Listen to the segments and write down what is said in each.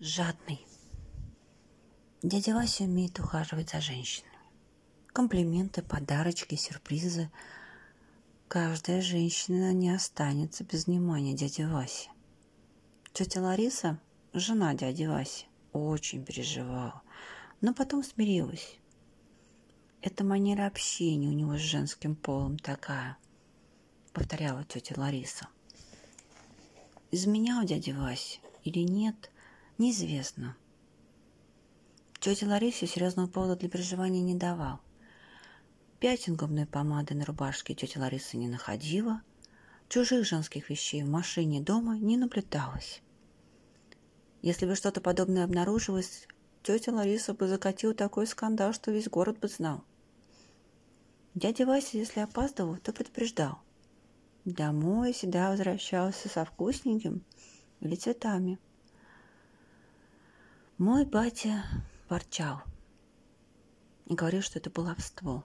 жадный. Дядя Вася умеет ухаживать за женщинами. Комплименты, подарочки, сюрпризы. Каждая женщина не останется без внимания дяди Васи. Тетя Лариса, жена дяди Васи, очень переживала, но потом смирилась. Это манера общения у него с женским полом такая, повторяла тетя Лариса. Изменял дядя Вася или нет, неизвестно. Тетя Ларисе серьезного повода для переживания не давал. Пятен губной помады на рубашке тетя Лариса не находила, чужих женских вещей в машине дома не наблюдалось. Если бы что-то подобное обнаружилось, тетя Лариса бы закатила такой скандал, что весь город бы знал. Дядя Вася, если опаздывал, то предупреждал. Домой всегда возвращался со вкусненьким или цветами. Мой батя ворчал и говорил, что это баловство.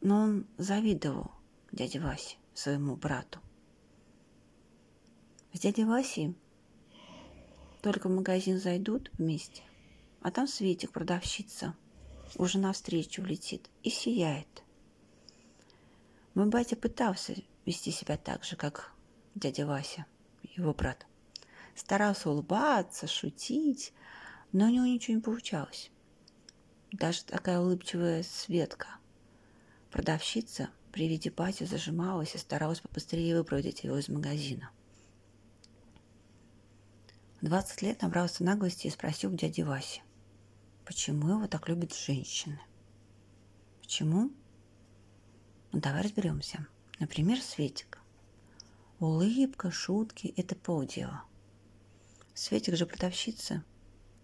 Но он завидовал дяде Васе, своему брату. С дядей Васей только в магазин зайдут вместе, а там Светик, продавщица, уже навстречу летит и сияет. Мой батя пытался вести себя так же, как дядя Вася, его брат. Старался улыбаться, шутить, но у него ничего не получалось. Даже такая улыбчивая Светка, продавщица, при виде бати зажималась и старалась побыстрее выпроводить его из магазина. 20 лет набрался наглости и спросил дяди Васи, почему его так любят женщины. Почему? Ну, давай разберемся. Например, Светик. Улыбка, шутки – это полдела. Светик же продавщица.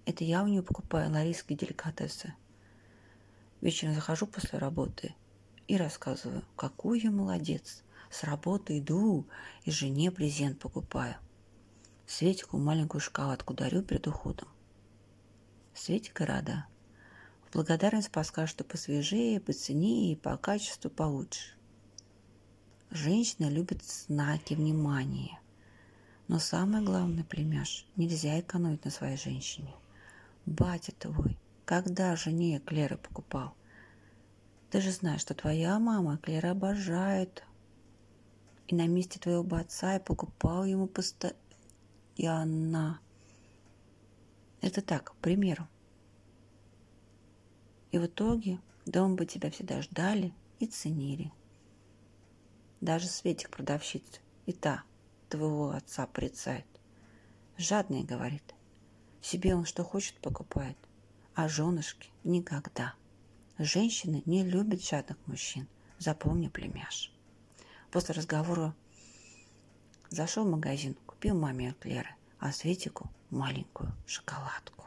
Это я у нее покупаю ларийские деликатесы. Вечером захожу после работы и рассказываю, какой я молодец. С работы иду и жене презент покупаю. Светику маленькую шоколадку дарю перед уходом. Светика рада. В благодарность подскажет, что посвежее, по цене и по качеству получше. Женщина любит знаки внимания. Но самое главное, племяш, нельзя экономить на своей женщине. Батя твой, когда жене эклеры покупал? Ты же знаешь, что твоя мама эклеры обожает. И на месте твоего отца я покупал ему постоянно. Это так, к примеру. И в итоге дом бы тебя всегда ждали и ценили. Даже Светик продавщица и та твоего отца порицает. Жадный, говорит. Себе он что хочет покупает, а женушки никогда. Женщины не любят жадных мужчин. Запомни, племяш. После разговора зашел в магазин, купил маме эклеры, а Светику маленькую шоколадку.